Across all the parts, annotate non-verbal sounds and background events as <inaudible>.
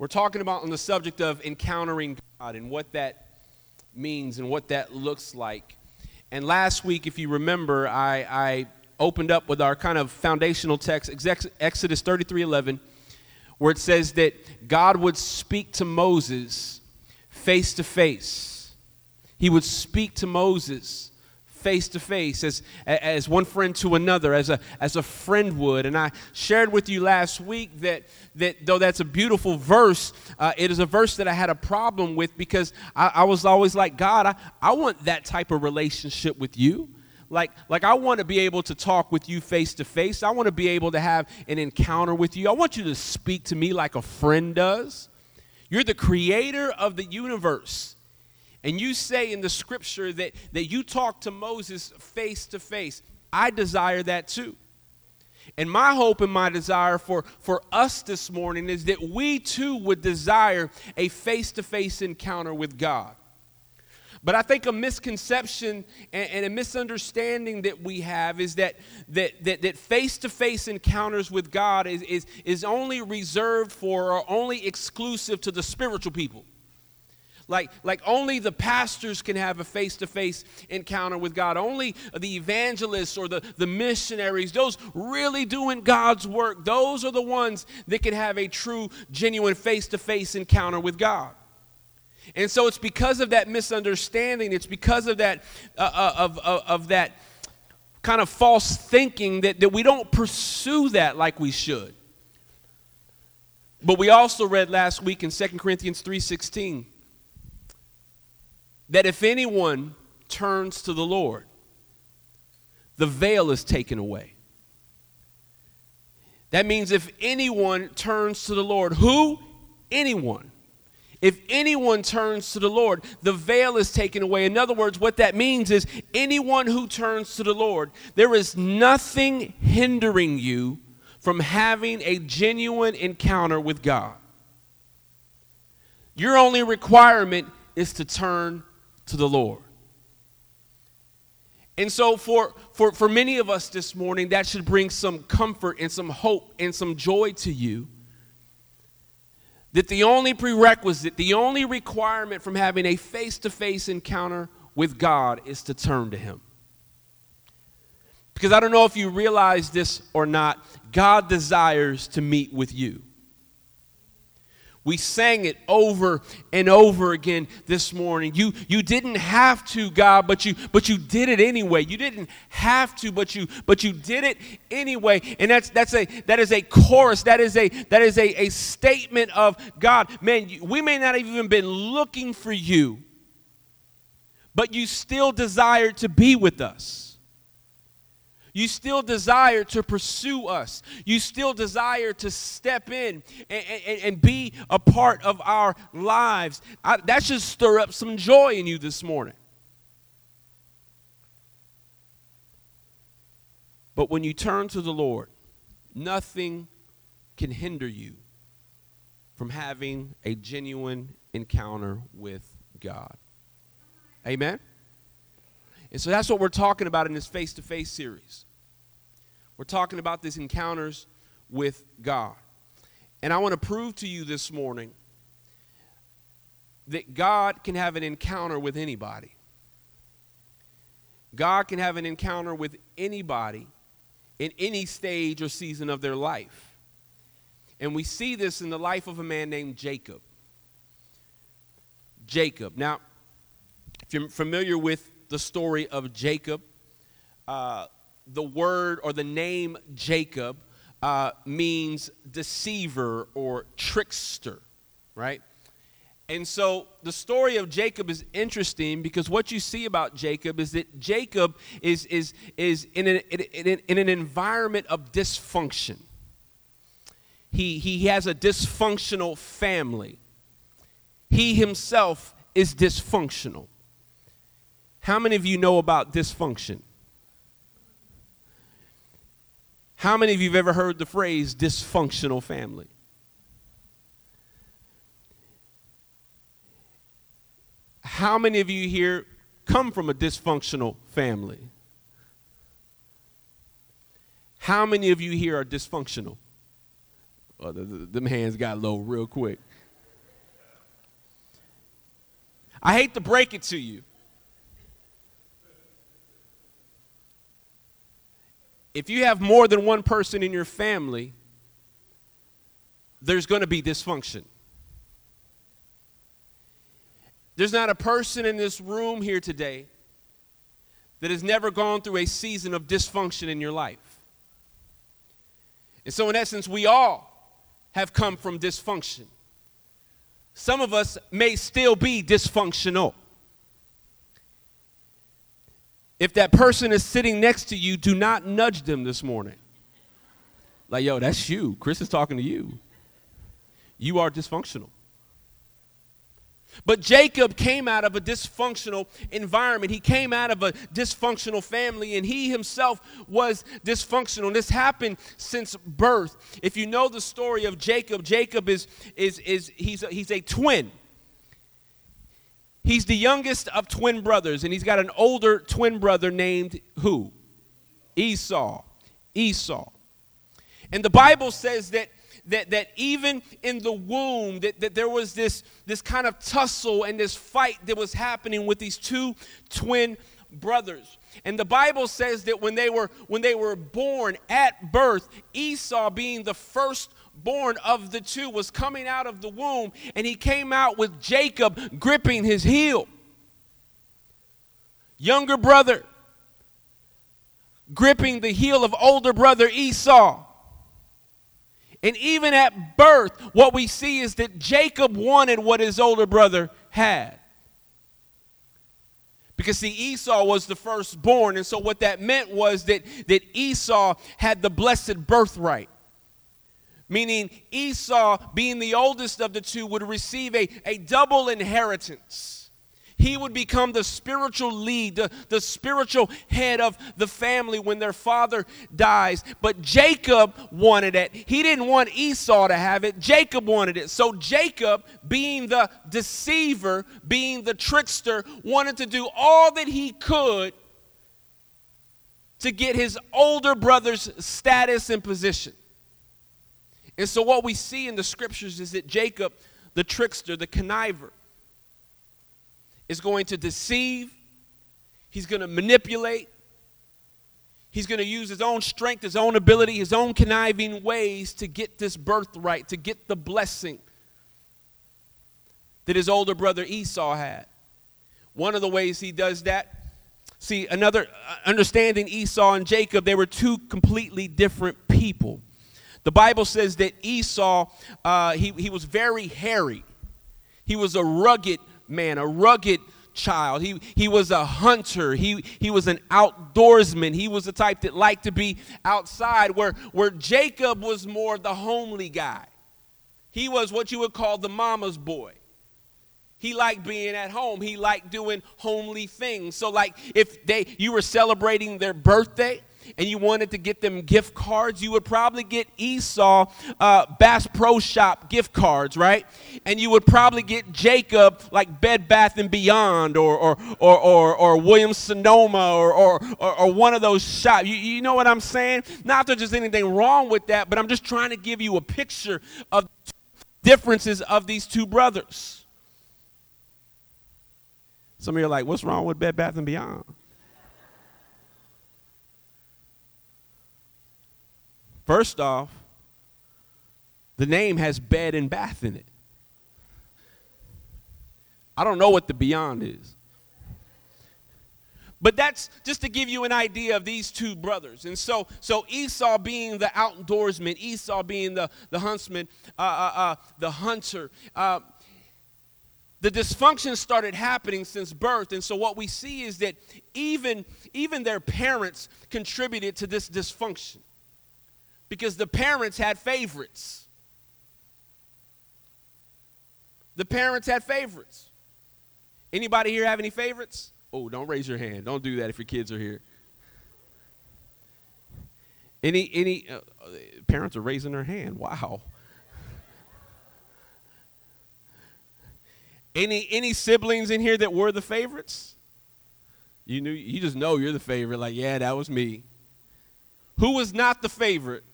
We're talking about on the subject of encountering God and what that means and what that looks like. And last week, if you remember, I, I opened up with our kind of foundational text, Exodus 33 11, where it says that God would speak to Moses face to face. He would speak to Moses face to face, as, as one friend to another, as a, as a friend would. And I shared with you last week that, that though that's a beautiful verse, uh, it is a verse that I had a problem with because I, I was always like, God, I, I want that type of relationship with you. Like, like I want to be able to talk with you face to face. I want to be able to have an encounter with you. I want you to speak to me like a friend does. You're the creator of the universe and you say in the scripture that, that you talk to Moses face to face, I desire that too. And my hope and my desire for, for us this morning is that we too would desire a face to face encounter with God. But I think a misconception and, and, a misunderstanding that we have is that that face to face encounters with God is, is, is only reserved for or only exclusive to the spiritual people like, like only the pastors can have a face to face encounter with God. Only the evangelists or the, the missionaries, those really doing God's work, those are the ones that can have a true, genuine face to face encounter with God. And so it's because of that misunderstanding, it's because of that, uh, uh of, of, of that kind of false thinking that, that we don't pursue that like we should. But we also read last week in 2 Corinthians 3:16 that if anyone turns to the Lord, the veil is taken away. That means if anyone turns to the Lord, who? Anyone. If anyone turns to the Lord, the veil is taken away. In other words, what that means is anyone who turns to the Lord, there is nothing hindering you from having a genuine encounter with God. Your only requirement is to turn to the Lord. And so, for, for, for many of us this morning, that should bring some comfort and some hope and some joy to you. That the only prerequisite, the only requirement from having a face to face encounter with God is to turn to Him. Because I don't know if you realize this or not, God desires to meet with you. We sang it over and over again this morning. You, you didn't have to, God, but you, but you did it anyway. You didn't have to, but you, but you did it anyway. And that's, that's a, that is a chorus. That is a, that is a, a statement of God. Man, we may not have even been looking for you, but you still desire to be with us. You still desire to pursue us. You still desire to step in and, and, and be a part of our lives. I, that should stir up some joy in you this morning. But when you turn to the Lord, nothing can hinder you from having a genuine encounter with God. Amen? And so that's what we're talking about in this face to face series. We're talking about these encounters with God. And I want to prove to you this morning that God can have an encounter with anybody. God can have an encounter with anybody in any stage or season of their life. And we see this in the life of a man named Jacob. Jacob. Now, if you're familiar with the story of Jacob. Uh, the word or the name Jacob uh, means deceiver or trickster, right? And so the story of Jacob is interesting because what you see about Jacob is that Jacob is, is, is in, an, in, in an environment of dysfunction. He, he has a dysfunctional family. He himself is dysfunctional. How many of you know about dysfunction? How many of you have ever heard the phrase dysfunctional family? How many of you here come from a dysfunctional family? How many of you here are dysfunctional? Oh, the, the, them hands got low real quick. I hate to break it to you. If you have more than one person in your family, there's going to be dysfunction. There's not a person in this room here today that has never gone through a season of dysfunction in your life. And so, in essence, we all have come from dysfunction. Some of us may still be dysfunctional. If that person is sitting next to you, do not nudge them this morning. Like, yo, that's you. Chris is talking to you. You are dysfunctional. But Jacob came out of a dysfunctional environment. He came out of a dysfunctional family, and he himself was dysfunctional. And this happened since birth. If you know the story of Jacob, Jacob is, is, is he's, a, he's a twin. He's the youngest of twin brothers, and he's got an older twin brother named who? Esau. Esau. And the Bible says that that, that even in the womb, that, that there was this, this kind of tussle and this fight that was happening with these two twin brothers. And the Bible says that when they were when they were born at birth, Esau being the first born of the two was coming out of the womb and he came out with Jacob gripping his heel. Younger brother gripping the heel of older brother Esau. And even at birth, what we see is that Jacob wanted what his older brother had. Because see, Esau was the firstborn, and so what that meant was that, that Esau had the blessed birthright. Meaning, Esau, being the oldest of the two, would receive a, a double inheritance he would become the spiritual lead, the, the spiritual head of the family when their father dies. But Jacob wanted it. He didn't want Esau to have it. Jacob wanted it. So Jacob, being the deceiver, being the trickster, wanted to do all that he could to get his older brother's status and position. And so, what we see in the scriptures is that Jacob, the trickster, the conniver, is going to deceive, he's going to manipulate, he's going to use his own strength, his own ability, his own conniving ways to get this birthright, to get the blessing that his older brother Esau had. One of the ways he does that, see, another uh, understanding Esau and Jacob, they were two completely different people. The Bible says that Esau, uh, he, he was very hairy. He was a rugged man, a rugged child. He, he was a hunter. He, he was an outdoorsman. He was the type that liked to be outside, where, where Jacob was more the homely guy. He was what you would call the mama's boy. He liked being at home. He liked doing homely things. So, like, if they you were celebrating their birthday, and you wanted to get them gift cards, you would probably get Esau uh, Bass Pro Shop gift cards, right? And you would probably get Jacob like Bed Bath and Beyond or or or or, or Williams Sonoma or, or or, or one of those shops. You, you know what I'm saying? Not that there's anything wrong with that, but I'm just trying to give you a picture of differences of these two brothers. Some of you are like, what's wrong with Bed Bath and Beyond? First off, the name has bed and bath in it. I don't know what the beyond is. But that's just to give you an idea of these two brothers. And so, so Esau being the outdoorsman, Esau being the, the huntsman, uh, uh, uh, the hunter. Uh, the dysfunction started happening since birth. And so what we see is that even, even their parents contributed to this dysfunction because the parents had favorites. The parents had favorites. Anybody here have any favorites? Oh, don't raise your hand. Don't do that if your kids are here. Any any uh, parents are raising their hand. Wow. any any siblings in here that were the favorites? You knew you just know you're the favorite like, yeah, that was me. Who was not the favorite?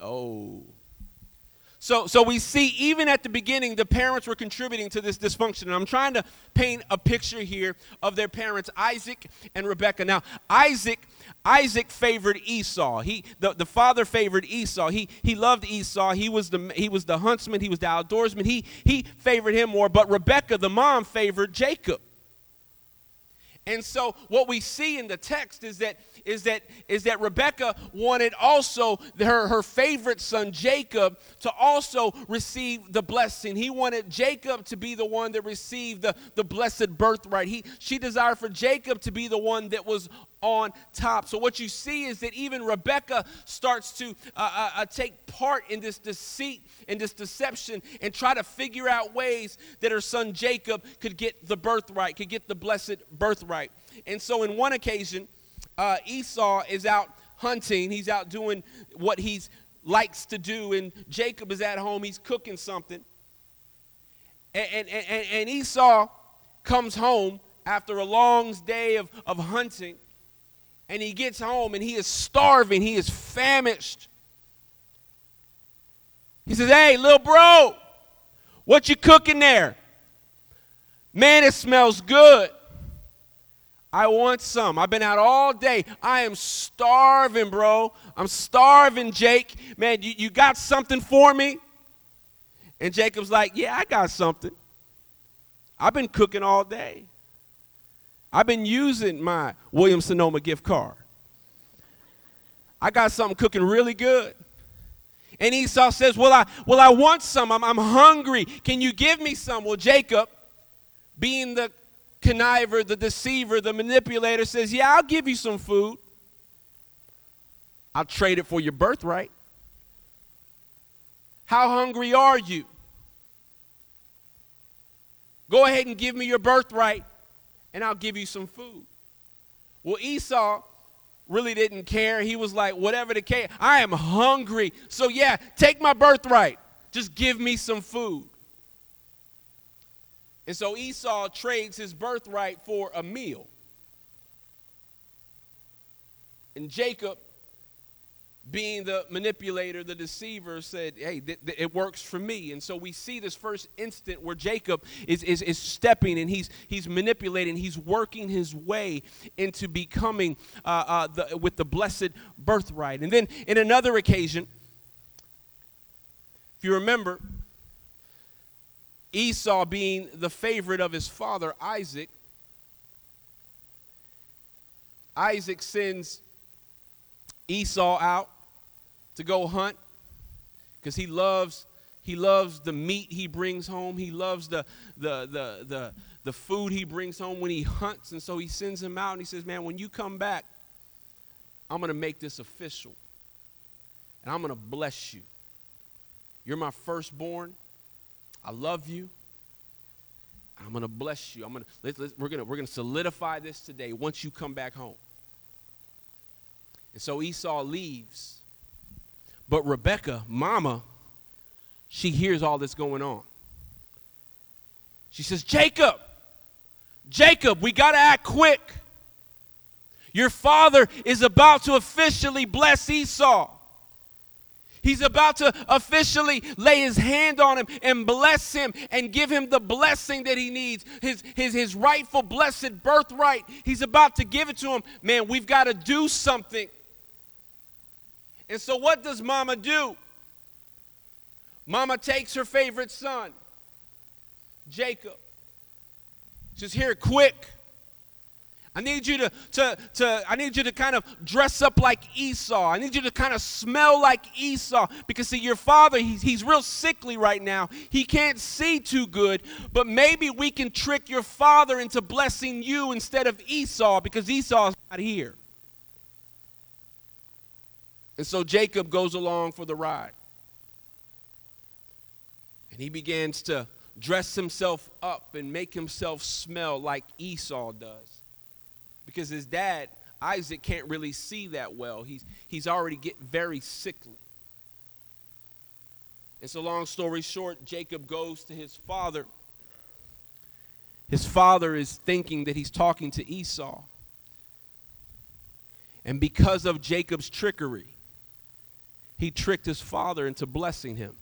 Oh. So, so we see even at the beginning, the parents were contributing to this dysfunction. And I'm trying to paint a picture here of their parents, Isaac and Rebecca. Now, Isaac, Isaac favored Esau. He, the, the father favored Esau. He, he loved Esau. He was, the, he was the huntsman. He was the outdoorsman. He, he favored him more. But Rebecca, the mom, favored Jacob. And so what we see in the text is that is that is that Rebecca wanted also her, her favorite son Jacob to also receive the blessing. He wanted Jacob to be the one that received the, the blessed birthright. He she desired for Jacob to be the one that was on top. So what you see is that even Rebecca starts to uh, uh, uh, take part in this deceit and this deception and try to figure out ways that her son Jacob could get the birthright, could get the blessed birthright. And so in one occasion, uh, Esau is out hunting. He's out doing what he likes to do, and Jacob is at home. He's cooking something. And, and, and, and Esau comes home after a long day of, of hunting, and he gets home and he is starving. He is famished. He says, Hey, little bro, what you cooking there? Man, it smells good. I want some. I've been out all day. I am starving, bro. I'm starving, Jake. Man, you, you got something for me? And Jacob's like, Yeah, I got something. I've been cooking all day. I've been using my Williams Sonoma gift card. I got something cooking really good. And Esau says, Well, I, well, I want some. I'm, I'm hungry. Can you give me some? Well, Jacob, being the conniver, the deceiver, the manipulator says, Yeah, I'll give you some food. I'll trade it for your birthright. How hungry are you? Go ahead and give me your birthright, and I'll give you some food. Well, Esau really didn't care. He was like, whatever the case, I am hungry. So, yeah, take my birthright. Just give me some food. And so Esau trades his birthright for a meal. And Jacob, being the manipulator, the deceiver, said, Hey, th- th- it works for me. And so we see this first instant where Jacob is, is, is stepping and he's, he's manipulating, he's working his way into becoming uh, uh, the, with the blessed birthright. And then in another occasion, if you remember, Esau being the favorite of his father, Isaac, Isaac sends Esau out to go hunt because he loves he loves the meat he brings home. He loves the, the, the, the, the food he brings home when he hunts. And so he sends him out and he says, Man, when you come back, I'm going to make this official. And I'm going to bless you. You're my firstborn. I love you. I'm going to bless you. I'm going to we're going to we're going to solidify this today once you come back home. And so Esau leaves. But Rebecca, mama, she hears all this going on. She says, "Jacob, Jacob, we got to act quick. Your father is about to officially bless Esau." He's about to officially lay his hand on him and bless him and give him the blessing that he needs, his, his, his rightful blessed birthright. He's about to give it to him. Man, we've got to do something. And so, what does mama do? Mama takes her favorite son, Jacob. Says, Here, quick. I need you to, to, to, I need you to kind of dress up like Esau. I need you to kind of smell like Esau. Because see, your father, he's, he's real sickly right now. He can't see too good. But maybe we can trick your father into blessing you instead of Esau because Esau's not here. And so Jacob goes along for the ride. And he begins to dress himself up and make himself smell like Esau does because his dad, Isaac, can't really see that well. He's, he's already getting very sickly. And so, long story short, Jacob goes to his father. His father is thinking that he's talking to Esau. And because of Jacob's trickery, he tricked his father into blessing him.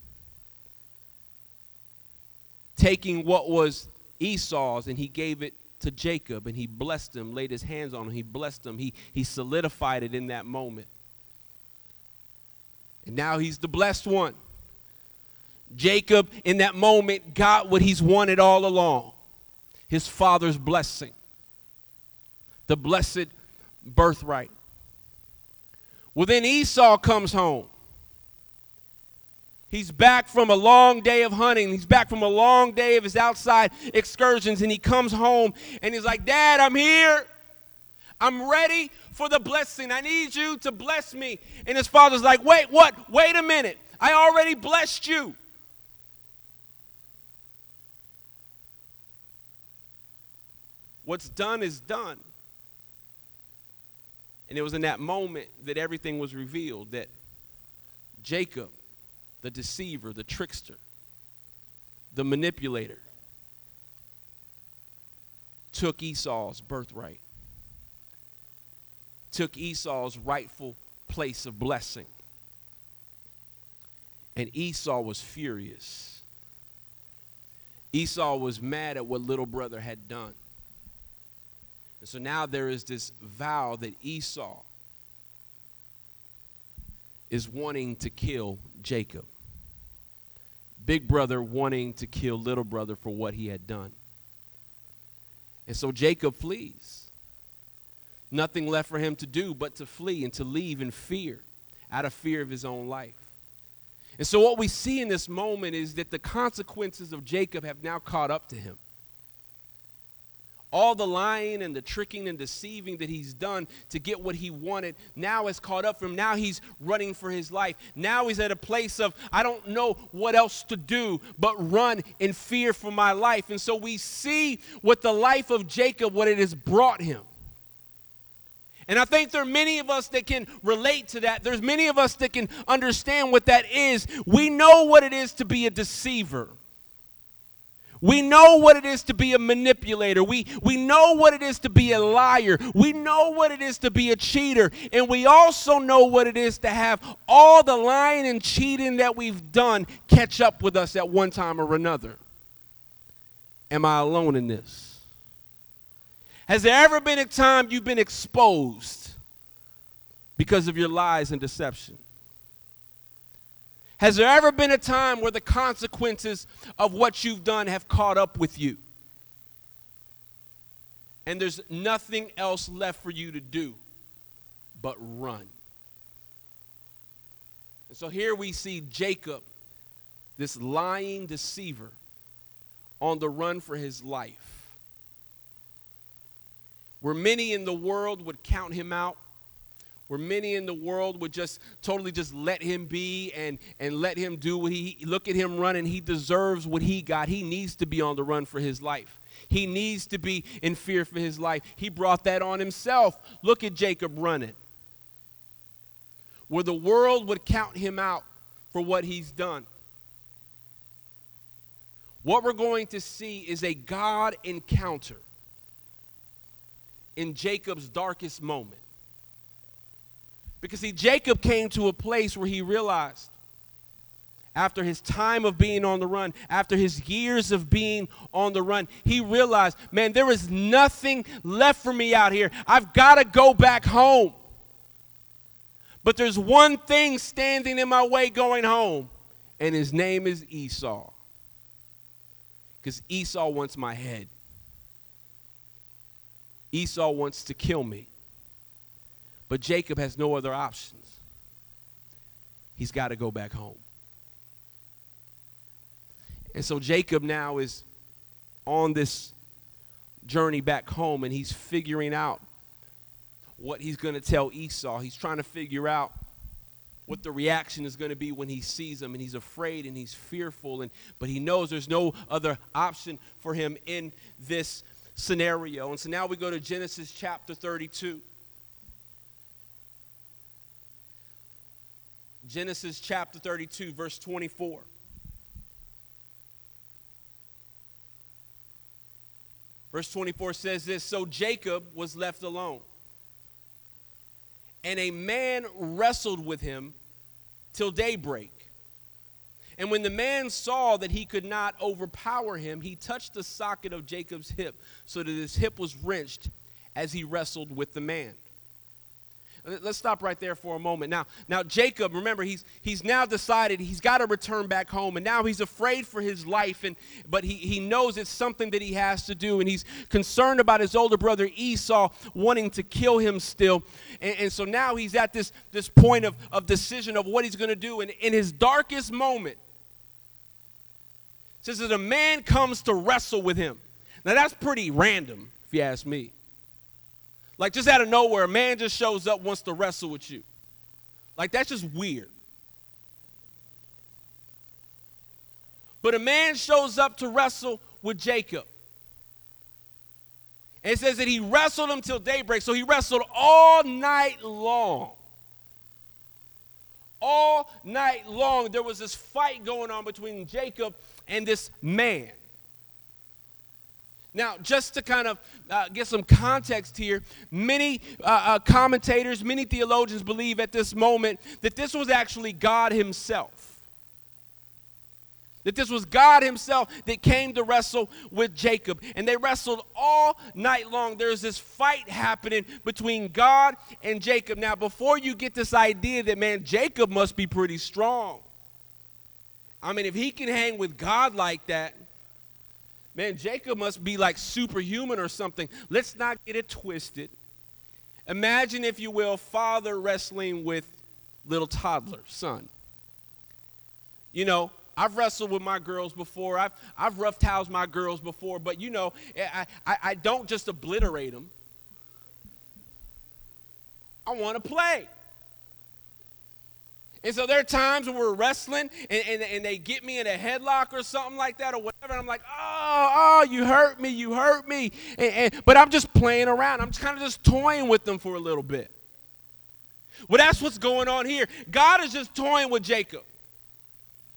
taking what was Esau's and he gave it to Jacob and he blessed him, laid his hands on him, he blessed him, he, he solidified it in that moment. And now he's the blessed one. Jacob, in that moment, got what he's wanted all along his father's blessing, the blessed birthright. Well, then Esau comes home. He's back from a long day of hunting. He's back from a long day of his outside excursions, and he comes home and he's like, Dad, I'm here. I'm ready for the blessing. I need you to bless me. And his father's like, Wait, what? Wait a minute. I already blessed you. What's done is done. And it was in that moment that everything was revealed that Jacob the deceiver, the trickster, the manipulator, took Esau's birthright, took Esau's rightful place of blessing. And Esau was furious. Esau was mad at what little brother had done. And so now there is this vow that Esau is wanting to kill Jacob. Big brother wanting to kill little brother for what he had done. And so Jacob flees. Nothing left for him to do but to flee and to leave in fear, out of fear of his own life. And so, what we see in this moment is that the consequences of Jacob have now caught up to him all the lying and the tricking and deceiving that he's done to get what he wanted now has caught up for him. Now he's running for his life. Now he's at a place of, I don't know what else to do but run in fear for my life. And so we see what the life of Jacob, what it has brought him. And I think there are many of us that can relate to that. There's many of us that can understand what that is. We know what it is to be a deceiver. We know what it is to be a manipulator. We, we know what it is to be a liar. We know what it is to be a cheater. And we also know what it is to have all the lying and cheating that we've done catch up with us at one time or another. Am I alone in this? Has there ever been a time you've been exposed because of your lies and deception? Has there ever been a time where the consequences of what you've done have caught up with you? And there's nothing else left for you to do but run. And so here we see Jacob, this lying deceiver, on the run for his life. Where many in the world would count him out, where many in the world would just totally just let him be and, and let him do what he look at him run and he deserves what he got. He needs to be on the run for his life. He needs to be in fear for his life. He brought that on himself. Look at Jacob running. Where the world would count him out for what he's done. What we're going to see is a God encounter in Jacob's darkest moment. Because, see, Jacob came to a place where he realized, after his time of being on the run, after his years of being on the run, he realized, man, there is nothing left for me out here. I've got to go back home. But there's one thing standing in my way going home, and his name is Esau. Because Esau wants my head. Esau wants to kill me. But Jacob has no other options. He's got to go back home. And so Jacob now is on this journey back home and he's figuring out what he's going to tell Esau. He's trying to figure out what the reaction is going to be when he sees him and he's afraid and he's fearful and but he knows there's no other option for him in this scenario. And so now we go to Genesis chapter 32. Genesis chapter 32, verse 24. Verse 24 says this So Jacob was left alone, and a man wrestled with him till daybreak. And when the man saw that he could not overpower him, he touched the socket of Jacob's hip so that his hip was wrenched as he wrestled with the man. Let's stop right there for a moment. Now, now Jacob, remember, he's he's now decided he's got to return back home, and now he's afraid for his life, and but he, he knows it's something that he has to do, and he's concerned about his older brother Esau wanting to kill him still. And, and so now he's at this, this point of, of decision of what he's going to do. And in his darkest moment, says that a man comes to wrestle with him. Now that's pretty random, if you ask me. Like just out of nowhere, a man just shows up, wants to wrestle with you. Like that's just weird. But a man shows up to wrestle with Jacob. And it says that he wrestled him till daybreak. So he wrestled all night long. All night long, there was this fight going on between Jacob and this man. Now, just to kind of uh, get some context here, many uh, uh, commentators, many theologians believe at this moment that this was actually God Himself. That this was God Himself that came to wrestle with Jacob. And they wrestled all night long. There's this fight happening between God and Jacob. Now, before you get this idea that, man, Jacob must be pretty strong. I mean, if he can hang with God like that, Man, Jacob must be like superhuman or something. Let's not get it twisted. Imagine, if you will, father wrestling with little toddler son. You know, I've wrestled with my girls before. I've, I've rough housed my girls before, but you know, I, I, I don't just obliterate them. I want to play. And so there are times when we're wrestling and, and, and, they get me in a headlock or something like that or whatever. And I'm like, oh, oh, you hurt me, you hurt me. And, and, but I'm just playing around. I'm kind of just toying with them for a little bit. Well, that's what's going on here. God is just toying with Jacob.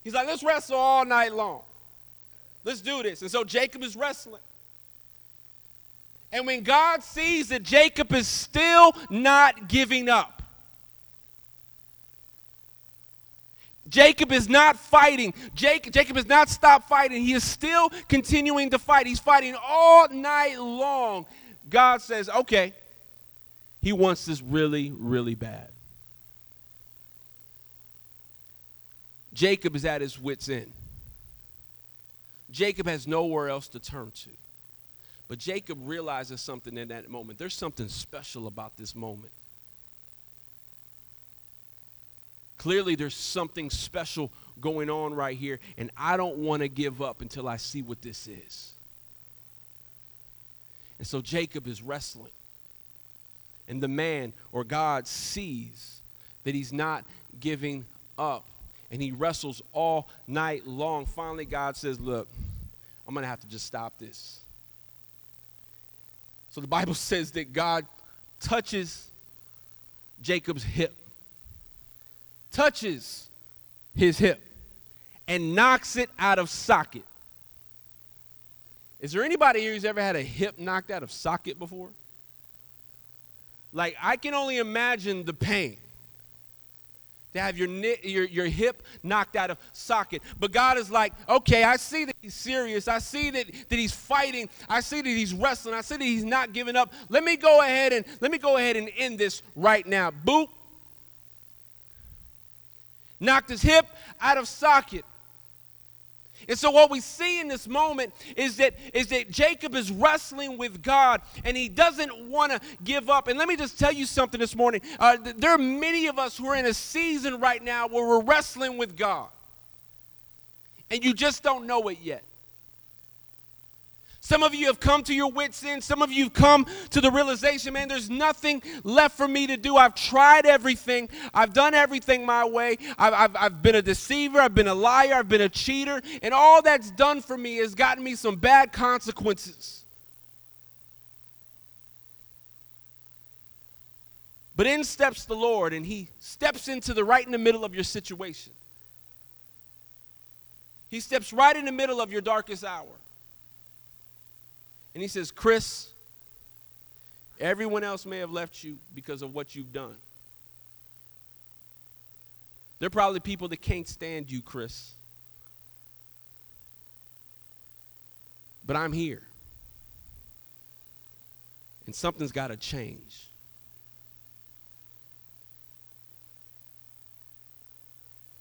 He's like, let's wrestle all night long. Let's do this. And so Jacob is wrestling. And when God sees that Jacob is still not giving up, Jacob is not fighting. Jake, Jacob has not stopped fighting. He is still continuing to fight. He's fighting all night long. God says, okay, he wants this really, really bad. Jacob is at his wits' end. Jacob has nowhere else to turn to. But Jacob realizes something in that moment. There's something special about this moment. Clearly, there's something special going on right here, and I don't want to give up until I see what this is. And so Jacob is wrestling. And the man or God sees that he's not giving up. And he wrestles all night long. Finally, God says, Look, I'm going to have to just stop this. So the Bible <laughs> says that God touches Jacob's hip touches his hip and knocks it out of socket. Is there anybody here who's ever had a hip knocked out of socket before? Like, I can only imagine the pain to have your, your, your hip knocked out of socket. But God is like, okay, I see that he's serious. I see that, that he's fighting. I see that he's wrestling. I see that he's not giving up. Let me go ahead and let me go ahead and end this right now. Boop knocked his hip out of socket. And so what we see in this moment is that is that Jacob is wrestling with God and he doesn't want to give up. And let me just tell you something this morning. Uh, there are many of us who are in a season right now where we're wrestling with God. And you just don't know it yet. Some of you have come to your wits' end. Some of you have come to the realization, man, there's nothing left for me to do. I've tried everything. I've done everything my way. I've, I've, I've been a deceiver. I've been a liar. I've been a cheater. And all that's done for me has gotten me some bad consequences. But in steps the Lord, and He steps into the right in the middle of your situation. He steps right in the middle of your darkest hour. And he says, Chris, everyone else may have left you because of what you've done. There are probably people that can't stand you, Chris. But I'm here. And something's got to change.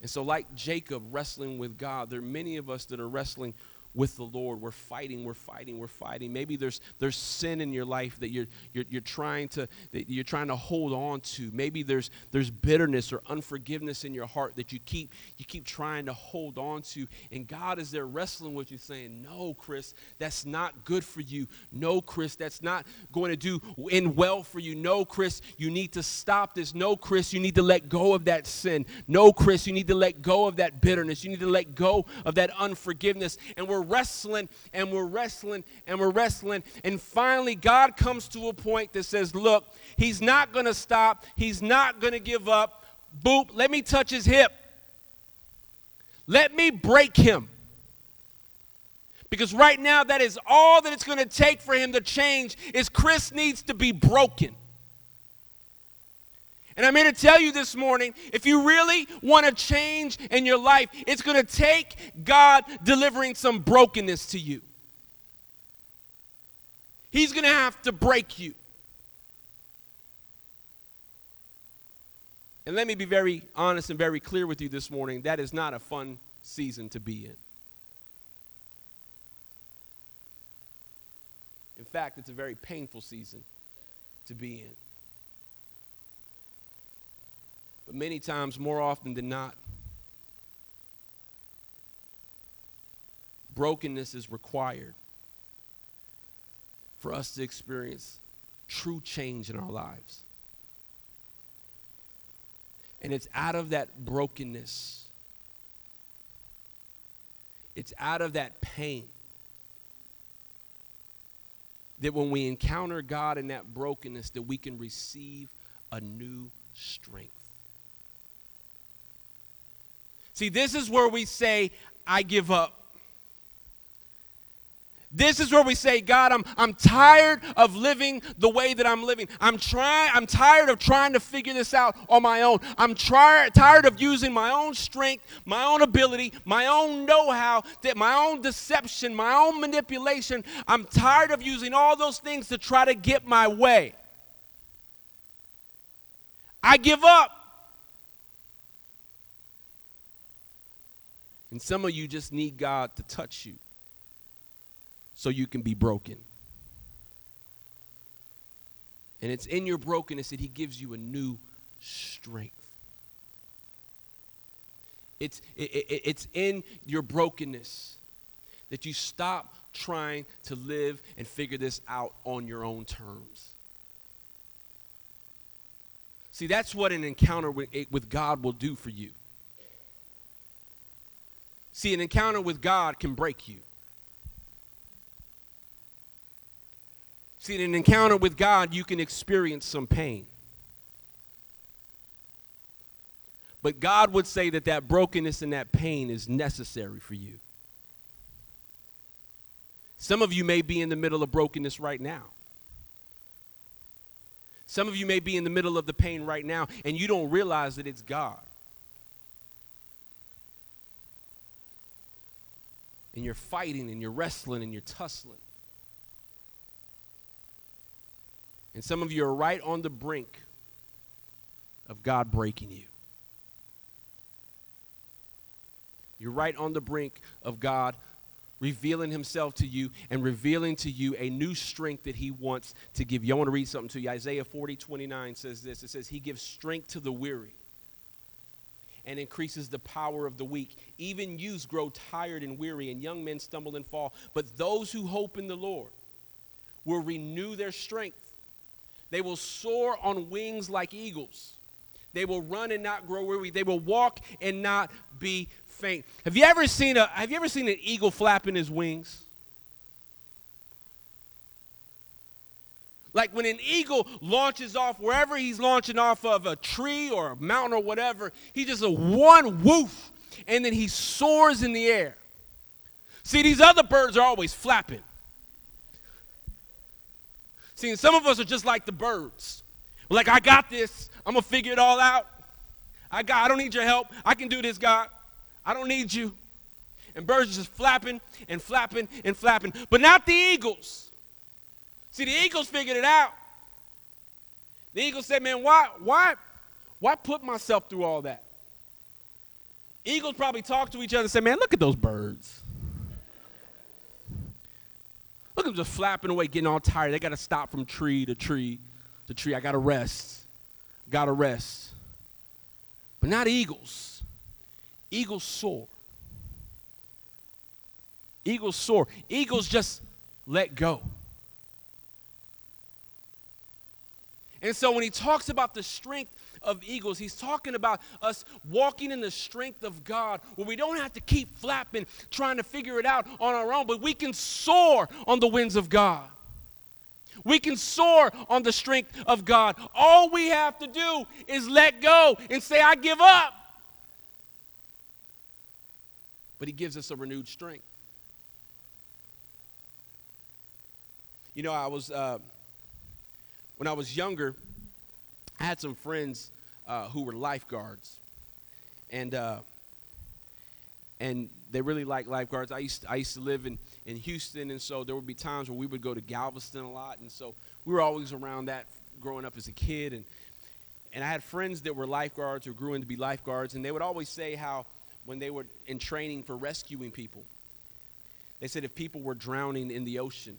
And so, like Jacob wrestling with God, there are many of us that are wrestling with the Lord. We're fighting, we're fighting, we're fighting. Maybe there's there's sin in your life that you're you're, you're trying to you're trying to hold on to. Maybe there's there's bitterness or unforgiveness in your heart that you keep you keep trying to hold on to. And God is there wrestling with you, saying, No, Chris, that's not good for you. No, Chris, that's not going to do in well for you. No, Chris, you need to stop this. No, Chris, you need to let go of that sin. No, Chris, you need to let go of that bitterness. You need to let go of that unforgiveness. And we're we're wrestling and we're wrestling and we're wrestling. And finally, God comes to a point that says, Look, he's not going to stop, he's not going to give up. Boop, let me touch his hip. Let me break him. Because right now, that is all that it's going to take for him to change is Chris needs to be broken. And I'm here to tell you this morning if you really want to change in your life, it's going to take God delivering some brokenness to you. He's going to have to break you. And let me be very honest and very clear with you this morning that is not a fun season to be in. In fact, it's a very painful season to be in. But many times, more often than not, brokenness is required for us to experience true change in our lives. And it's out of that brokenness, it's out of that pain that when we encounter God in that brokenness, that we can receive a new strength. See, this is where we say, I give up. This is where we say, God, I'm, I'm tired of living the way that I'm living. I'm trying, I'm tired of trying to figure this out on my own. I'm try, tired of using my own strength, my own ability, my own know-how, my own deception, my own manipulation. I'm tired of using all those things to try to get my way. I give up. And some of you just need God to touch you so you can be broken. And it's in your brokenness that He gives you a new strength. It's, it, it, it's in your brokenness that you stop trying to live and figure this out on your own terms. See, that's what an encounter with, with God will do for you. See, an encounter with God can break you. See, in an encounter with God, you can experience some pain. But God would say that that brokenness and that pain is necessary for you. Some of you may be in the middle of brokenness right now. Some of you may be in the middle of the pain right now, and you don't realize that it's God. And you're fighting and you're wrestling and you're tussling. And some of you are right on the brink of God breaking you. You're right on the brink of God revealing himself to you and revealing to you a new strength that he wants to give you. I want to read something to you. Isaiah 40, 29 says this. It says, He gives strength to the weary and increases the power of the weak. Even youths grow tired and weary, and young men stumble and fall. But those who hope in the Lord will renew their strength. They will soar on wings like eagles. They will run and not grow weary. They will walk and not be faint. Have you ever seen a have you ever seen an eagle flapping his wings? Like when an eagle launches off wherever he's launching off of a tree or a mountain or whatever, he just a one woof and then he soars in the air. See, these other birds are always flapping. See, some of us are just like the birds. We're like, I got this. I'm gonna figure it all out. I got I don't need your help. I can do this, God. I don't need you. and birds are just flapping and flapping and flapping, but not the eagles. See, the eagles figured it out. The eagles said, Man, why, why, why put myself through all that? Eagles probably talk to each other and say, Man, look at those birds. Look at them just flapping away, getting all tired. They got to stop from tree to tree to tree. I got to rest. Got to rest. But not eagles. Eagles soar. Eagles soar. Eagles just let go. And so when he talks about the strength of eagles, he's talking about us walking in the strength of God, where we don't have to keep flapping, trying to figure it out on our own, but we can soar on the winds of God. We can soar on the strength of God. All we have to do is let go and say, I give up. But he gives us a renewed strength. You know, I was. Uh, when I was younger, I had some friends uh, who were lifeguards, and uh, and they really liked lifeguards. I used to, I used to live in in Houston, and so there would be times where we would go to Galveston a lot, and so we were always around that growing up as a kid, and and I had friends that were lifeguards or grew into be lifeguards, and they would always say how when they were in training for rescuing people, they said if people were drowning in the ocean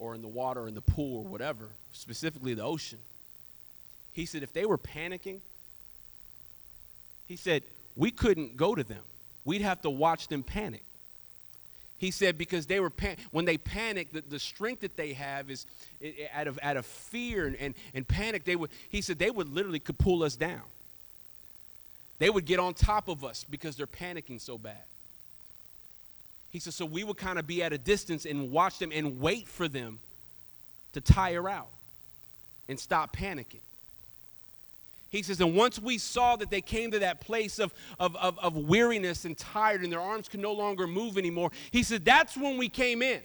or in the water or in the pool or whatever, specifically the ocean. He said if they were panicking, he said we couldn't go to them. We'd have to watch them panic. He said because they were pan- when they panic, the, the strength that they have is it, it, out of out of fear and, and, and panic. They would he said they would literally could pull us down. They would get on top of us because they're panicking so bad. He says, so we would kind of be at a distance and watch them and wait for them to tire out and stop panicking. He says, and once we saw that they came to that place of, of, of, of, weariness and tired and their arms could no longer move anymore, he said, that's when we came in.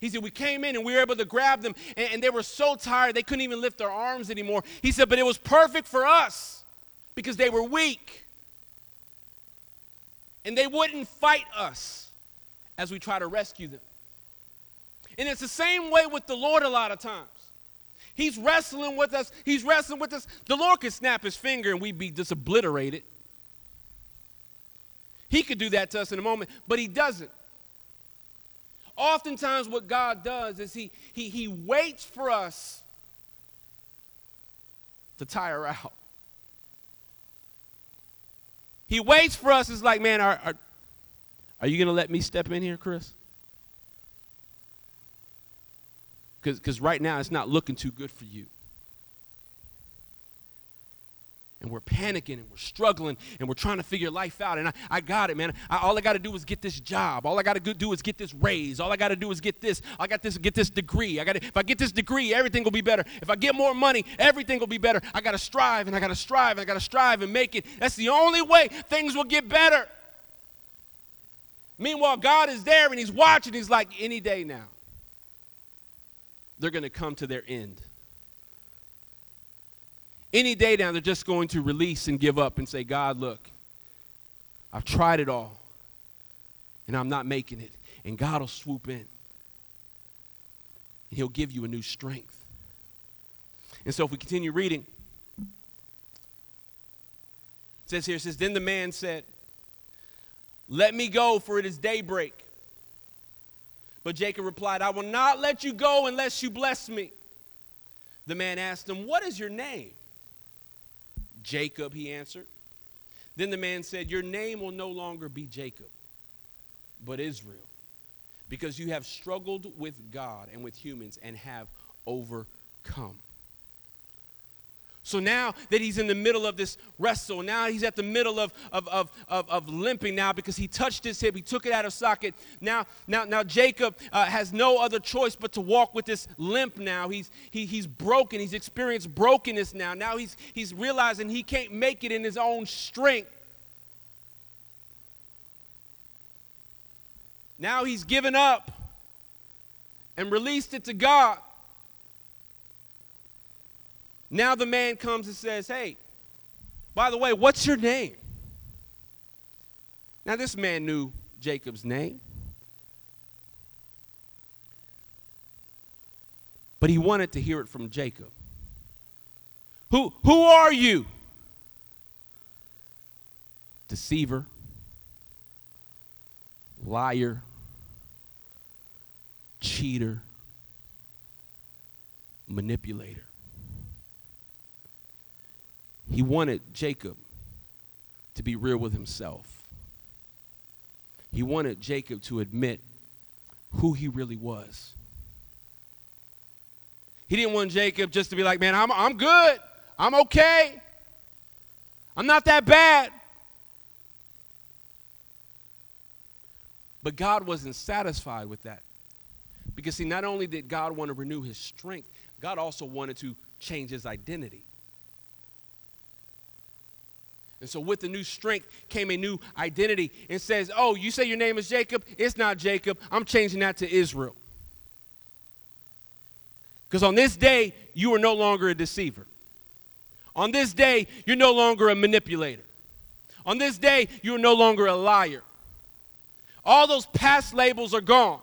He said, we came in and we were able to grab them, and, and they were so tired they couldn't even lift their arms anymore. He said, but it was perfect for us because they were weak and they wouldn't fight us as we try to rescue them. And it's the same way with the Lord a lot of times. He's wrestling with us, He's wrestling with us. The Lord could snap His finger and we'd be just obliterated. He could do that to us in a moment, but He doesn't. Oftentimes, what God does is He, he, he waits for us to tire out. He waits for us. It's like, man, are, are, are you going to let me step in here, Chris? Because right now it's not looking too good for you and we're panicking and we're struggling and we're trying to figure life out. And I, I got it, man. I, all I got to do is get this job. All I got to do is get this raise. All I got to do is get this. I got this. Get this degree. I got. If I get this degree, everything will be better. If I get more money, everything will be better. I got to strive and I got to strive and I got to strive and make it. That's the only way things will get better. Meanwhile, God is there and He's watching. He's like, any day now, they're going to come to their end. Any day now, they're just going to release and give up and say, God, look, I've tried it all, and I'm not making it. And God will swoop in, and He'll give you a new strength. And so, if we continue reading, it says here, it says, Then the man said, Let me go, for it is daybreak. But Jacob replied, I will not let you go unless you bless me. The man asked him, What is your name? Jacob, he answered. Then the man said, Your name will no longer be Jacob, but Israel, because you have struggled with God and with humans and have overcome. So now that he's in the middle of this wrestle, now he's at the middle of, of, of, of, of limping now because he touched his hip, he took it out of socket. Now, now, now Jacob uh, has no other choice but to walk with this limp now. He's, he, he's broken, he's experienced brokenness now. Now he's, he's realizing he can't make it in his own strength. Now he's given up and released it to God. Now the man comes and says, Hey, by the way, what's your name? Now, this man knew Jacob's name, but he wanted to hear it from Jacob. Who, who are you? Deceiver, liar, cheater, manipulator. He wanted Jacob to be real with himself. He wanted Jacob to admit who he really was. He didn't want Jacob just to be like, man, I'm, I'm good. I'm okay. I'm not that bad. But God wasn't satisfied with that. Because, see, not only did God want to renew his strength, God also wanted to change his identity. And so, with the new strength came a new identity. And says, Oh, you say your name is Jacob? It's not Jacob. I'm changing that to Israel. Because on this day, you are no longer a deceiver. On this day, you're no longer a manipulator. On this day, you're no longer a liar. All those past labels are gone.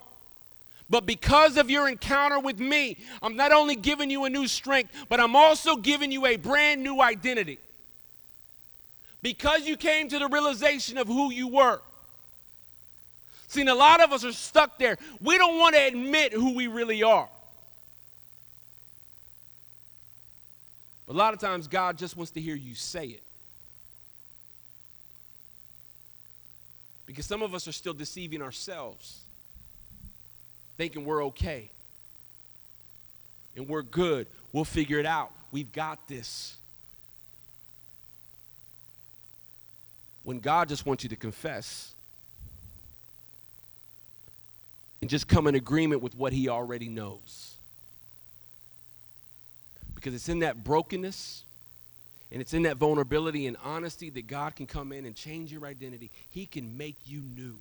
But because of your encounter with me, I'm not only giving you a new strength, but I'm also giving you a brand new identity. Because you came to the realization of who you were. See, a lot of us are stuck there. We don't want to admit who we really are. But a lot of times, God just wants to hear you say it. Because some of us are still deceiving ourselves, thinking we're okay and we're good. We'll figure it out. We've got this. When God just wants you to confess and just come in agreement with what He already knows. Because it's in that brokenness and it's in that vulnerability and honesty that God can come in and change your identity. He can make you new.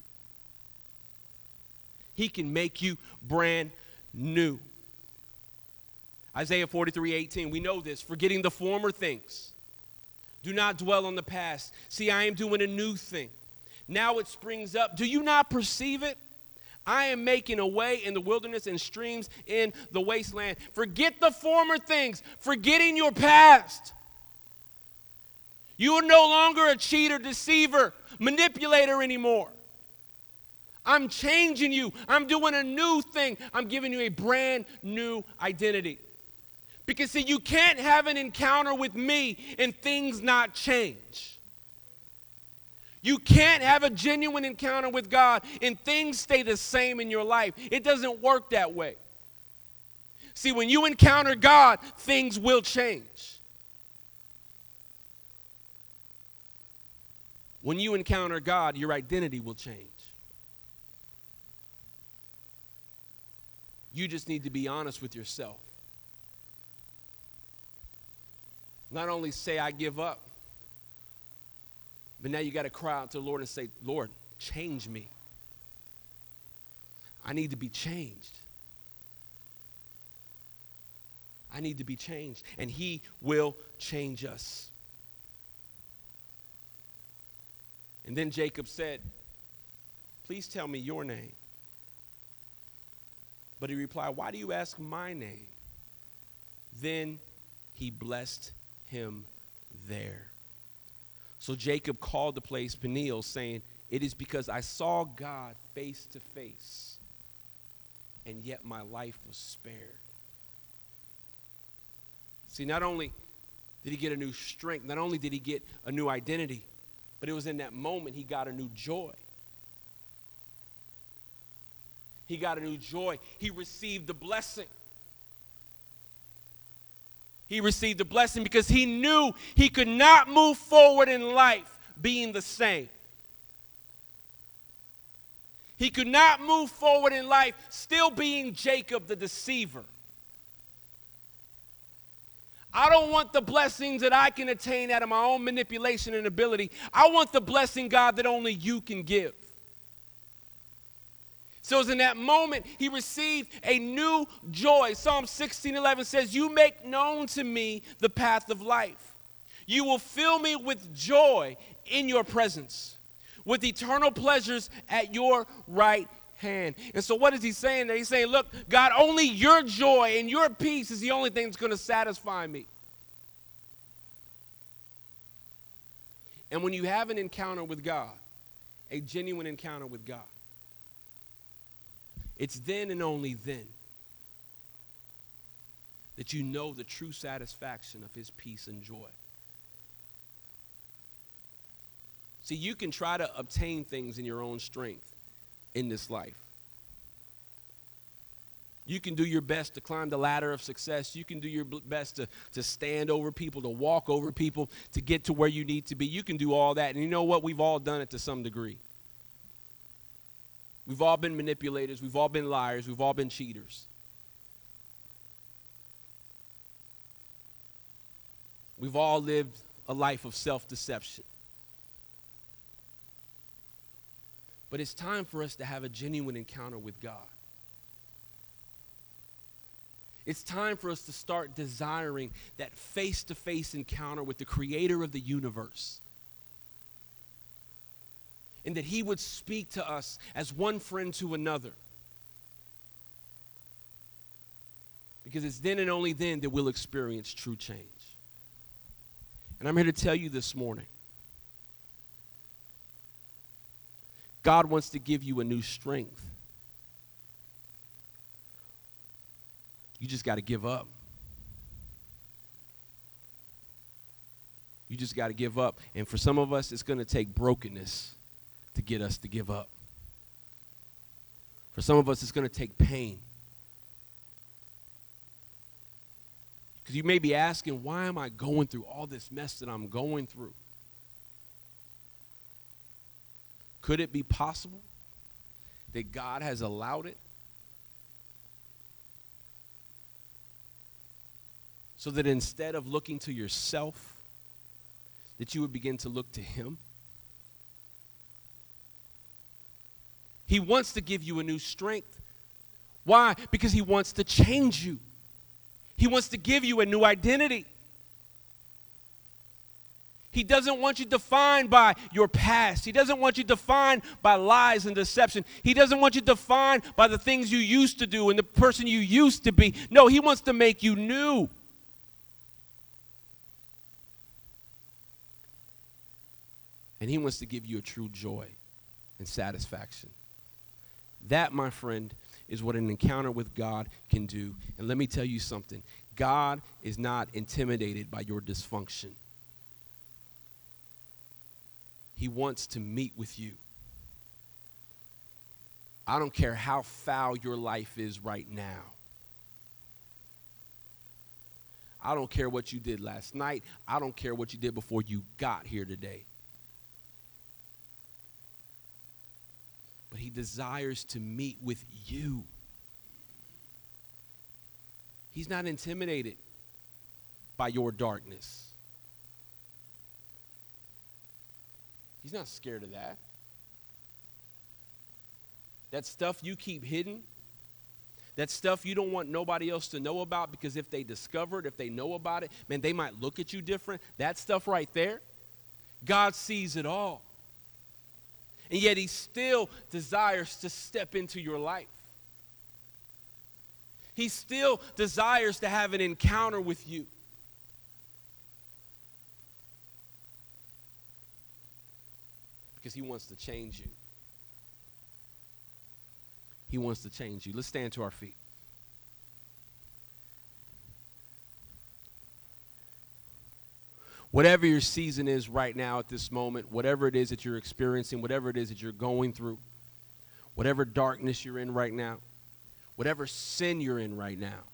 He can make you brand new. Isaiah 43 18, we know this. Forgetting the former things. Do not dwell on the past. See, I am doing a new thing. Now it springs up. Do you not perceive it? I am making a way in the wilderness and streams in the wasteland. Forget the former things, forgetting your past. You are no longer a cheater, deceiver, manipulator anymore. I'm changing you. I'm doing a new thing. I'm giving you a brand new identity. Because, see, you can't have an encounter with me and things not change. You can't have a genuine encounter with God and things stay the same in your life. It doesn't work that way. See, when you encounter God, things will change. When you encounter God, your identity will change. You just need to be honest with yourself. Not only say, I give up, but now you got to cry out to the Lord and say, Lord, change me. I need to be changed. I need to be changed. And He will change us. And then Jacob said, Please tell me your name. But he replied, Why do you ask my name? Then he blessed him there. So Jacob called the place Peniel, saying, It is because I saw God face to face, and yet my life was spared. See, not only did he get a new strength, not only did he get a new identity, but it was in that moment he got a new joy. He got a new joy. He received the blessing. He received a blessing because he knew he could not move forward in life being the same. He could not move forward in life still being Jacob the deceiver. I don't want the blessings that I can attain out of my own manipulation and ability. I want the blessing, God, that only you can give. So in that moment, he received a new joy. Psalm 16 11 says, You make known to me the path of life. You will fill me with joy in your presence, with eternal pleasures at your right hand. And so, what is he saying there? He's saying, Look, God, only your joy and your peace is the only thing that's going to satisfy me. And when you have an encounter with God, a genuine encounter with God, it's then and only then that you know the true satisfaction of his peace and joy. See, you can try to obtain things in your own strength in this life. You can do your best to climb the ladder of success. You can do your best to, to stand over people, to walk over people, to get to where you need to be. You can do all that. And you know what? We've all done it to some degree. We've all been manipulators. We've all been liars. We've all been cheaters. We've all lived a life of self deception. But it's time for us to have a genuine encounter with God. It's time for us to start desiring that face to face encounter with the creator of the universe. And that he would speak to us as one friend to another. Because it's then and only then that we'll experience true change. And I'm here to tell you this morning God wants to give you a new strength. You just got to give up. You just got to give up. And for some of us, it's going to take brokenness to get us to give up. For some of us, it's going to take pain. Because you may be asking, why am I going through all this mess that I'm going through? Could it be possible that God has allowed it? So that instead of looking to yourself, that you would begin to look to Him? He wants to give you a new strength. Why? Because He wants to change you. He wants to give you a new identity. He doesn't want you defined by your past. He doesn't want you defined by lies and deception. He doesn't want you defined by the things you used to do and the person you used to be. No, He wants to make you new. And He wants to give you a true joy and satisfaction. That, my friend, is what an encounter with God can do. And let me tell you something God is not intimidated by your dysfunction. He wants to meet with you. I don't care how foul your life is right now. I don't care what you did last night. I don't care what you did before you got here today. But he desires to meet with you. He's not intimidated by your darkness. He's not scared of that. That stuff you keep hidden, that stuff you don't want nobody else to know about because if they discover it, if they know about it, man, they might look at you different. That stuff right there, God sees it all. And yet He still desires to step into your life. He still desires to have an encounter with you. because He wants to change you. He wants to change you. Let's stand to our feet. Whatever your season is right now at this moment, whatever it is that you're experiencing, whatever it is that you're going through, whatever darkness you're in right now, whatever sin you're in right now,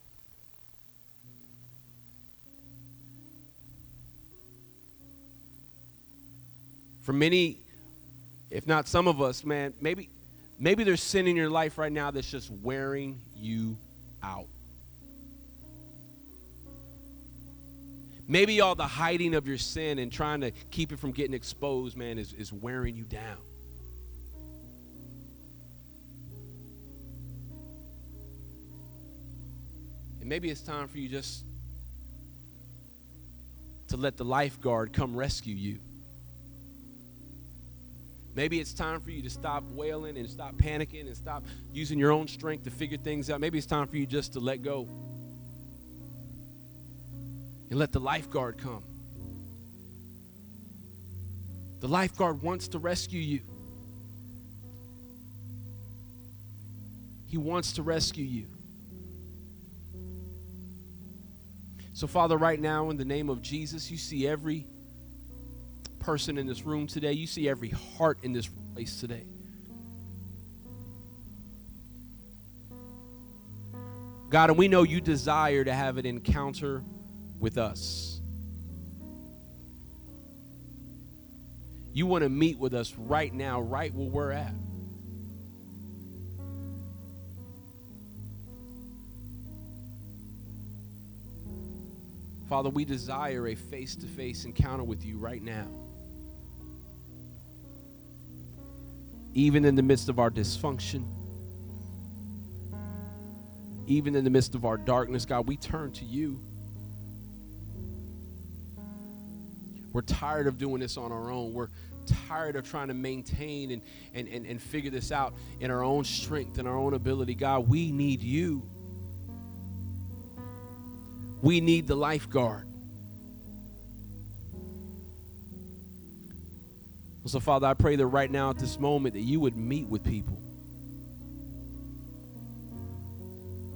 for many if not some of us, man, maybe maybe there's sin in your life right now that's just wearing you out. Maybe all the hiding of your sin and trying to keep it from getting exposed, man, is, is wearing you down. And maybe it's time for you just to let the lifeguard come rescue you. Maybe it's time for you to stop wailing and stop panicking and stop using your own strength to figure things out. Maybe it's time for you just to let go and let the lifeguard come. The lifeguard wants to rescue you. He wants to rescue you. So, Father, right now, in the name of Jesus, you see every person in this room today, you see every heart in this place today. God, and we know you desire to have an encounter with us. You want to meet with us right now, right where we're at. Father, we desire a face to face encounter with you right now. Even in the midst of our dysfunction, even in the midst of our darkness, God, we turn to you. We're tired of doing this on our own. We're tired of trying to maintain and, and, and, and figure this out in our own strength and our own ability. God, we need you. We need the lifeguard. So, Father, I pray that right now at this moment that you would meet with people.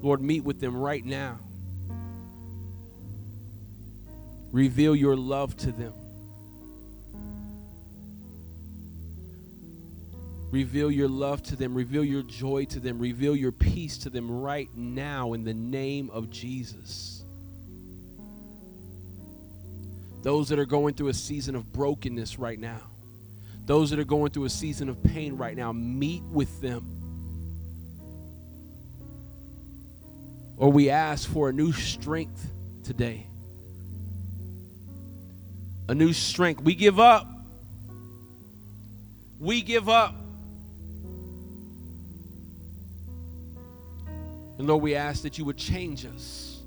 Lord, meet with them right now. Reveal your love to them. Reveal your love to them. Reveal your joy to them. Reveal your peace to them right now in the name of Jesus those that are going through a season of brokenness right now, those that are going through a season of pain right now, meet with them. Or we ask for a new strength today. A new strength. We give up. We give up. And Lord, we ask that you would change us.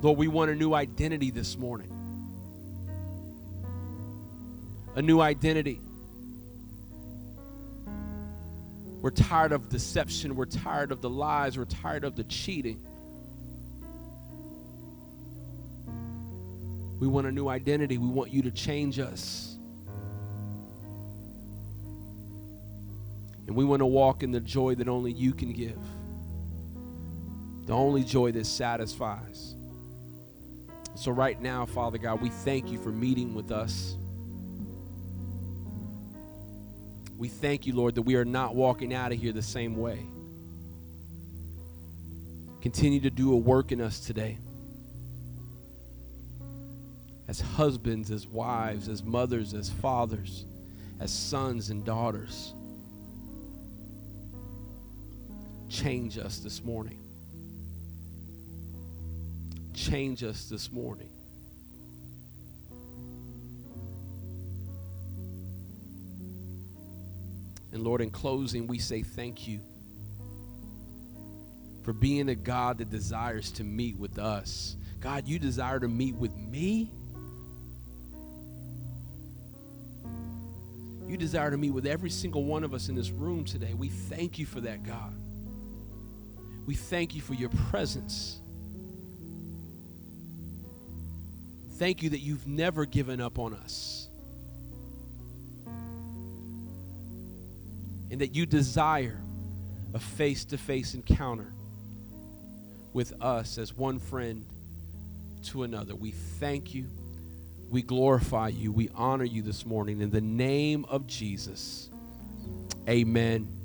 Lord, we want a new identity this morning a new identity. We're tired of deception. We're tired of the lies. We're tired of the cheating. We want a new identity. We want you to change us. And we want to walk in the joy that only you can give, the only joy that satisfies. So, right now, Father God, we thank you for meeting with us. We thank you, Lord, that we are not walking out of here the same way. Continue to do a work in us today. As husbands, as wives, as mothers, as fathers, as sons and daughters. Change us this morning. Change us this morning. And Lord, in closing, we say thank you for being a God that desires to meet with us. God, you desire to meet with me. You desire to meet with every single one of us in this room today. We thank you for that, God. We thank you for your presence. Thank you that you've never given up on us. and that you desire a face to face encounter with us as one friend to another. We thank you. We glorify you. We honor you this morning. In the name of Jesus, amen